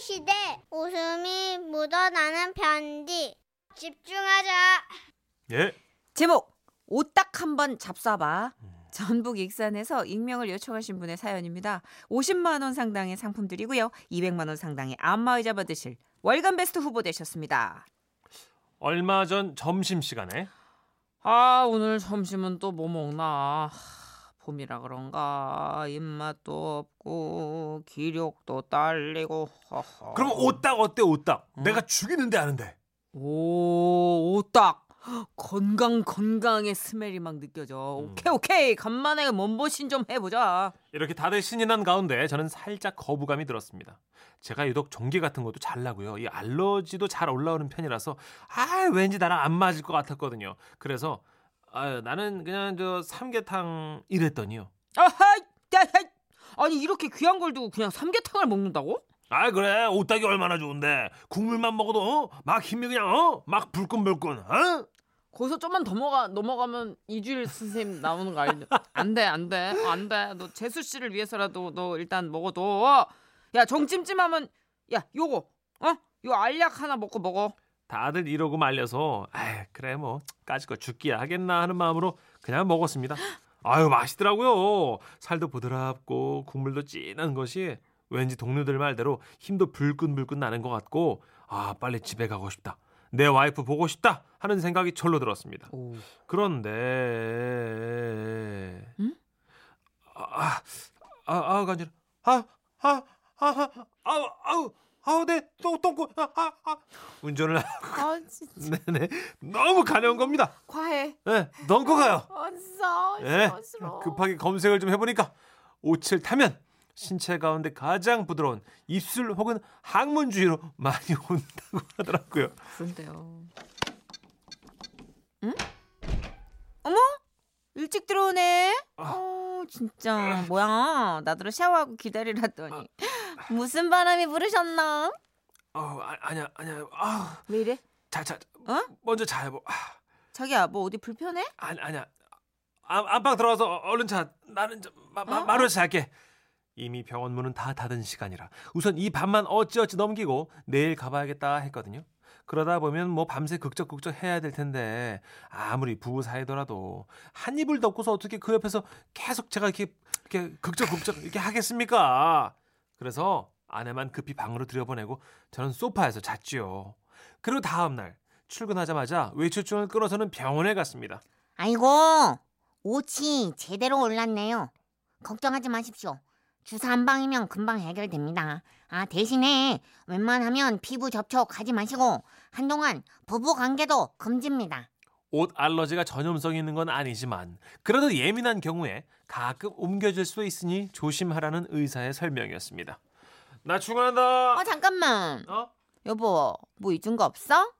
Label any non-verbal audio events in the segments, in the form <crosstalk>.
시대 웃음이 묻어나는 편지 집중하자 예. 제목 오딱 한번 잡숴봐. 전북 익산에서 익명을 요청하신 분의 사연입니다. 50만 원 상당의 상품 드리고요. 200만 원 상당의 안마의자 받으실 월간 베스트 후보 되셨습니다. 얼마 전 점심 시간에 아 오늘 점심은 또 뭐 먹나 하, 봄이라 그런가 입맛도 없고 기력도 딸리고 허허. 그럼 오딱 어때 오딱? 내가 죽이는데 아는데. 오 오딱 건강 건강의 스멜이 막 느껴져 오케이 오케이 간만에 몸보신 좀 해보자 이렇게 다들 신이 난 가운데 저는 살짝 거부감이 들었습니다. 제가 유독 전기 같은 것도 잘 나고요. 이 알러지도 잘 올라오는 편이라서 아 왠지 나랑 안 맞을 것 같았거든요. 그래서 아 나는 그냥 저 삼계탕 이랬더니요. 아하 아니 이렇게 귀한 걸 두고 그냥 삼계탕을 먹는다고? 아 그래 오딱이 얼마나 좋은데 국물만 먹어도 어? 막 힘이 그냥 어? 막 불끈불끈 어? 거기서 좀만 넘어가 넘어가면 이주일 선생님 나오는 거 아니냐? 안돼 안돼 안돼 너 재수 씨를 위해서라도 너 일단 먹어도 야 정 찜찜하면 야 요거 어? 요 알약 하나 먹고 먹어 다들 이러고 말려서 아 그래 뭐 까짓 거 죽기야 하겠나 하는 마음으로 그냥 먹었습니다. 아유 맛있더라고요. 살도 부드럽고 국물도 진한 것이 왠지 동료들 말대로 힘도 불끈불끈 나는 것 같고 아 빨리 집에 가고 싶다. 내 와이프 보고 싶다 하는 생각이 절로 들었습니다. 오. 그런데 응? 아, 아, 아, 간지러. 아, 아, 아, 아, 아우, 아우, 내 똥, 똥꼬, 아, 아, 아. 운전을 아 진짜 <laughs> 네네 너무 가려운 겁니다. 과해 네, 넣고 가요. 아 진짜 예, 싫어 싫어 급하게 검색을 좀 해보니까 옷을 타면 신체 가운데 가장 부드러운 입술 혹은 항문 주위로 많이 <laughs> 온다고 하더라고요. 그런데요 응? 어머 일찍 들어오네 아. 어 진짜 뭐야 나더러 샤워하고 기다리라더니 무슨 바람이 부르셨나 어, 아, 아니야, 아니야. 아, 왜 이래 자, 자, 어? 먼저 자요. 뭐. 아, 자기야 뭐 어디 불편해 아니, 아니야. 안, 안방 들어가서 얼른 자. 나는 좀 마, 마, 어? 마루 잘게. 이미 병원 문은 다 닫은 시간이라 우선 이 밤만 어찌어찌 넘기고 내일 가봐야겠다 했거든요. 그러다 보면 뭐 밤새 극적극적 해야 될 텐데 아무리 부부 사이더라도 한 입을 덮고서 어떻게 그 옆에서 계속 제가 이렇게 이렇게 극적극적 이렇게 하겠습니까? 그래서 아내만 급히 방으로 들여보내고 저는 소파에서 잤지요. 그리고 다음 날 출근하자마자 외출증을 끊어서는 병원에 갔습니다. 아이고, 옷이 제대로 올랐네요. 걱정하지 마십시오. 주사 한 방이면 금방 해결됩니다. 아, 대신에 웬만하면 피부 접촉하지 마시고 한동안 부부 관계도 금지입니다. 옷 알러지가 전염성이 있는 건 아니지만 그래도 예민한 경우에 가끔 옮겨질 수도 있으니 조심하라는 의사의 설명이었습니다. 나 출근한다. 어 잠깐만 어? 여보 뭐 잊은 거 없어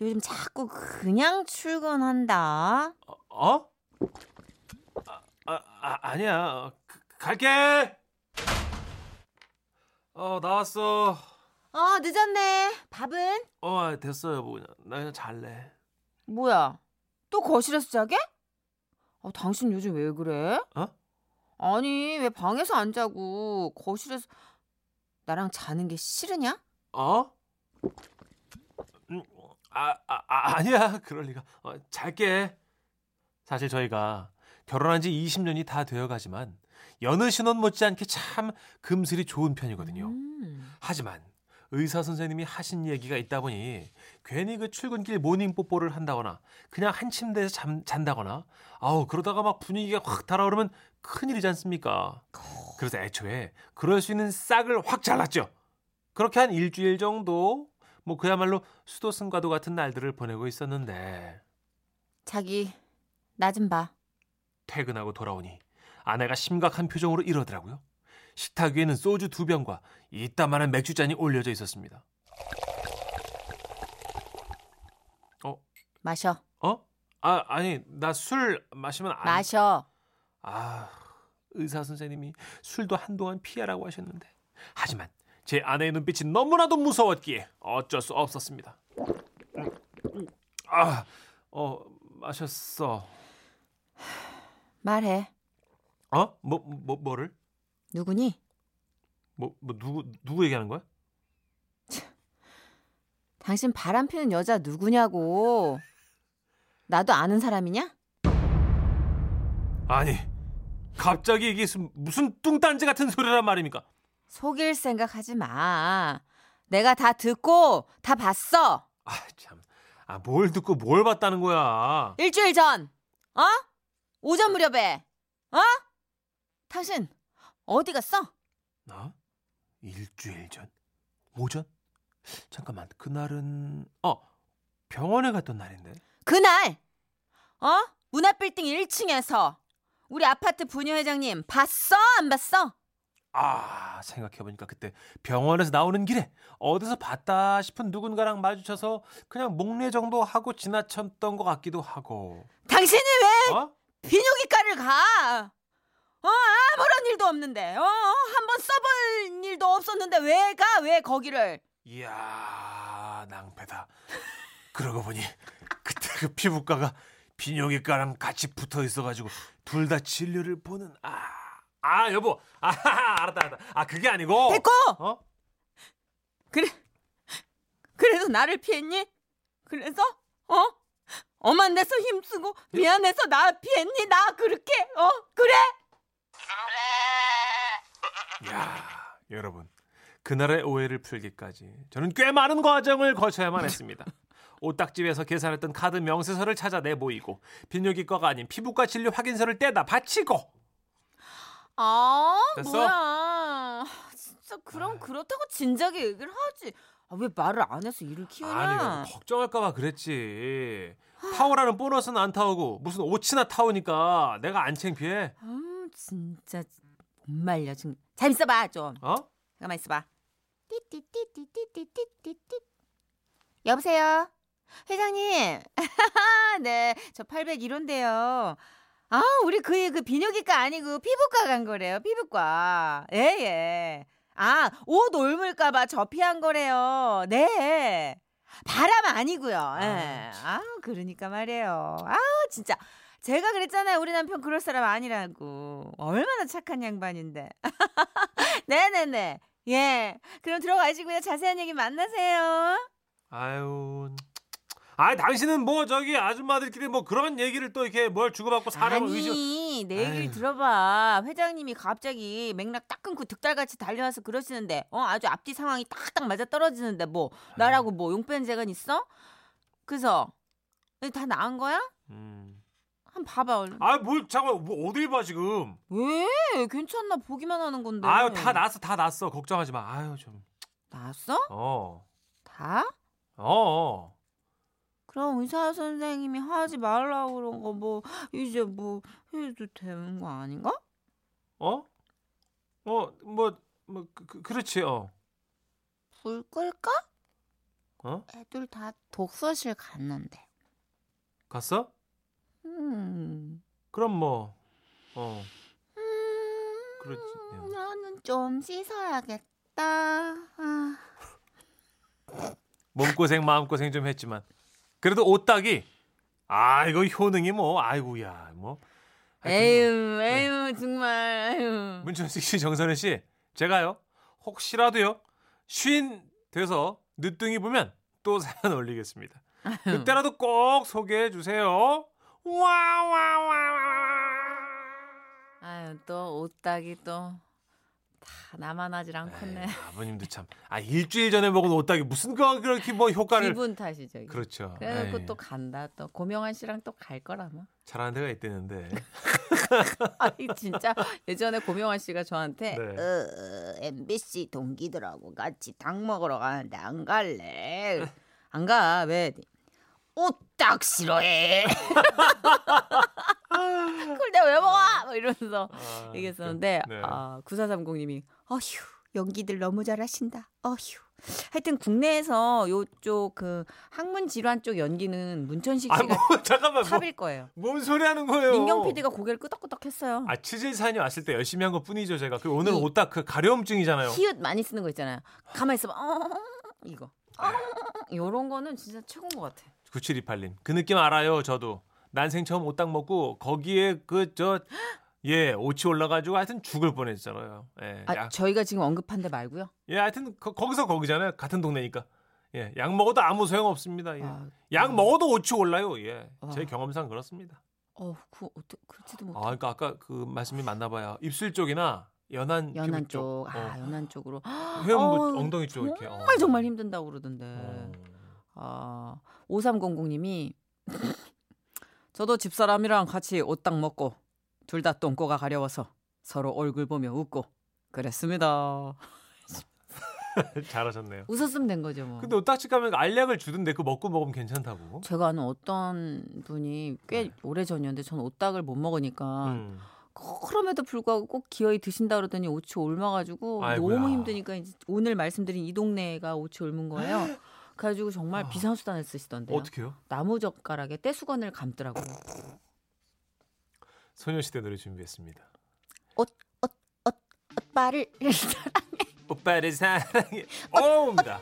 요즘 자꾸 그냥 출근한다 어? 어? 아, 아, 아 아니야. 그, 갈게. 어 나왔어. 어 늦었네 밥은 어 됐어 여보 그냥 나 그냥 잘래. 뭐야 또 거실에서 자게 어 당신 요즘 왜 그래 어? 아니 왜 방에서 안 자고 거실에서 나랑 자는 게 싫으냐 어? 음, 아, 아, 아 아니야 <laughs> 그럴 리가. 어, 잘게. 사실 저희가 결혼한 지 20년이 다 되어가지만 여느 신혼 못지않게 참 금슬이 좋은 편이거든요. 음. 하지만 의사 선생님이 하신 얘기가 있다 보니 괜히 그 출근길 모닝 뽀뽀를 한다거나 그냥 한 침대에서 잠, 잔다거나 아우 그러다가 막 분위기가 확 달아오르면 큰일이지 않습니까? 그래서 애초에 그럴 수 있는 싹을 확 잘랐죠. 그렇게 한 일주일 정도 뭐 그야말로 수도 승과도 같은 날들을 보내고 있었는데 자기 나 좀 봐. 퇴근하고 돌아오니 아내가 심각한 표정으로 이러더라고요. 식탁 위에는 소주 두 병과 이따만한 맥주잔이 올려져 있었습니다. 어? 마셔. 어? 아, 아니, 나 술 마시면 안 마셔. 아, 의사 선생님이 술도 한동안 피하라고 하셨는데. 하지만 제 아내의 눈빛이 너무나도 무서웠기에 어쩔 수 없었습니다. 아, 어, 마셨어. 말해. 어? 뭐, 뭐, 뭐를? 누구니? 뭐, 뭐 누구 누구 얘기하는 거야? <laughs> 당신 바람 피는 여자 누구냐고. 나도 아는 사람이냐? 아니 갑자기 이게 무슨- 뚱딴지 같은 소리란 말입니까? 속일 생각하지 마. 내가 다 듣고 다 봤어. 아 참. 아 뭘 듣고 뭘 봤다는 거야? 일주일 전. 어? 오전 무렵에. 어? 당신 어디 갔어? 나? 일주일 전? 오전? 잠깐만 그날은 어 병원에 갔던 날인데 그날. 어? 문화빌딩 1층에서 우리 아파트 부녀 회장님 봤어? 안 봤어? 아 생각해보니까 그때 병원에서 나오는 길에 어디서 봤다 싶은 누군가랑 마주쳐서 그냥 목례 정도 하고 지나쳤던 것 같기도 하고 당신이 왜 어? 비뇨기과를 가? 어 아무런 일도 없는데 어 한번 써볼 일도 없었는데 왜 가? 왜 거기를? 이야 낭패다 그러고 보니 그때 그 피부과가 비뇨기과랑 같이 붙어 있어가지고 둘 다 진료를 보는 아, 아 여보 아 <laughs> 알았다 알았다 아 그게 아니고 됐고 어? 그래 그래도 나를 피했니? 그래서 어 엄한 데서 힘쓰고 미안해서 나 피했니? 나 그렇게 어 그래? 야 여러분. 그날의 오해를 풀기까지 저는 꽤 많은 과정을 거쳐야만 했습니다. <laughs> 옷딱집에서 계산했던 카드 명세서를 찾아 내보이고 비뇨기과가 아닌 피부과 진료 확인서를 떼다 바치고. 아 됐어? 뭐야. 진짜 그럼 아유. 그렇다고 진작에 얘기를 하지. 아, 왜 말을 안 해서 일을 키우냐. 아니 걱정할까봐 그랬지. 타오라는 보너스는 안 타오고 무슨 옷이나 타오니까 내가 안 창피해? 아 진짜 못 말려. 지금 잘 있어봐 좀. 어? 가만 있어봐. 띠띠띠띠띠띠띠띠 여보세요? 회장님. <laughs> 네 저 801호인데요. 아 우리 그, 그 비뇨기과 아니고 피부과 간 거래요 피부과. 예 예. 아 옷 옮을까 봐 저 피한 거래요. 네. 바람 아니고요. 예. 아 그러니까 말이에요. 아 진짜 제가 그랬잖아요. 우리 남편 그럴 사람 아니라고. 얼마나 착한 양반인데. <laughs> 네네네. 예. 그럼 들어가시고요. 자세한 얘기 만나세요. 아유. 아 당신은 뭐 저기 아줌마들끼리 뭐 그런 얘기를 또 이렇게 뭘 주고받고 사람을 의심 아니 내 얘기를 아유. 들어봐. 회장님이 갑자기 맥락 딱 끊고 득달같이 달려와서 그러시는데 어 아주 앞뒤 상황이 딱딱 맞아 떨어지는데 뭐 나라고 뭐 용뺀 재간 있어? 그래서 다 나은 거야? 음. 한번 봐봐 얼른 아뭘 잠깐 뭐 어딜 봐 지금 왜 괜찮나 보기만 하는 건데 아유 다 났어 다 났어 걱정하지 마 아유 나았어? 좀어 다? 어. 그럼 의사 선생님이 하지 말라고 그런 거 뭐 이제 뭐 해도 되는 거 아닌가? 어? 어, 뭐, 뭐, 그, 그, 그렇지, 어. 불 끌까? 어? 애들 다 독서실 갔는데. 갔어? 음. 그럼 뭐, 어, 음, 그렇지. 네. 나는 좀 씻어야겠다. 아, <laughs> 몸고생, 마음고생 좀 했지만. 그래도 옷딱이, 아, 이거 효능이 뭐, 아이고야, 뭐. 하여튼 에휴, 에휴, 정말, 에휴. 문천식 씨, 정선혜 씨, 제가요, 혹시라도요, 쉰 돼서 늦둥이 보면 또 사연 <laughs> 올리겠습니다. 그때라도 꼭 소개해 주세요. 와와와와. 아유, 또 옷딱이 또 다 나만 하질 않겠네. 에이, 아버님도 참. 아 일주일 전에 먹은 옷딱이 무슨 거 그렇게 뭐 효과를. 기분 탓이죠. 이게. 그렇죠. 그래놓고 또 간다. 또 고명환 씨랑 또 갈 거라 뭐. 잘하는 데가 있대는데. <laughs> 아니 진짜 예전에 고명환 씨가 저한테 네. 어, MBC 동기들하고 같이 닭 먹으러 가는데 안 갈래? <laughs> 안 가. 왜? 옷 딱 싫어해. 그걸 내가 왜 먹어? 뭐 이러면서 아, 얘기했었는데 네. 아, 9430님이 어휴 연기들 너무 잘하신다. 어휴. 하여튼 국내에서 요쪽 그 학문 질환 쪽 연기는 문천식 아, 씨가 뭐 잠깐만. 뭐, 탑일 거예요. 뭔 소리 하는 거예요? 민경 PD가 고개를 끄덕끄덕했어요. 아 치질산이 왔을 때 열심히 한 것 뿐이죠 제가. 그 오늘은 이- 옷딱 그 가려움증이잖아요. 히읗 많이 쓰는 거 있잖아요. 가만 있어봐. 어, 이거. 어, 요런 거는 진짜 최고인 것 같아. 9728님 그 느낌 알아요 저도. 난생 처음 옷딱 먹고 거기에 그 저 예, 옷이 올라가지고 하여튼 죽을 뻔했잖아요. 예, 아, 야, 저희가 지금 언급한 데 말고요. 예 하여튼 거, 기서 거기잖아요. 같은 동네니까. 예, 약 먹어도 아무 소용 없습니다. 예. 아, 약 먹어도 오치 올라요. 예, 제 아. 경험상 그렇습니다. 어, 그 어떻게 그렇지도 못해. 아, 그러니까 아까 그 말씀이 맞나 봐요. 입술 쪽이나 연한 연한 쪽, 어. 아 연한 쪽으로 회음부 어, 엉덩이 쪽 이렇게. 어. 정말 정말 힘든다고 그러던데. 어. 아, 5300님이 저도 집사람이랑 같이 옷딱 먹고 둘 다 똥꼬가 가려워서 서로 얼굴 보며 웃고 그랬습니다. <laughs> 잘하셨네요. 웃었으면 된 거죠, 뭐. 근데 딱지 가면 알약을 주던데 그 먹고 먹으면 괜찮다고. 제가 아는 어떤 분이 꽤 네. 오래 전이었는데 저는 오딱을 못 먹으니까 음. 그럼에도 불구하고 꼭 기어이 드신다 그러더니 옷이 옮아가지고. 너무 힘드니까 이제 오늘 말씀드린 이 동네가 옷이 옮은 거예요. <laughs> 그래가지고 정말 아. 비상 수단을 쓰시던데요. 어떻게요? 나무 젓가락에 떼수건을 감더라고요. 소녀시대 노래 준비했습니다. 오빠를 오빠를 사랑해. 어우입니다.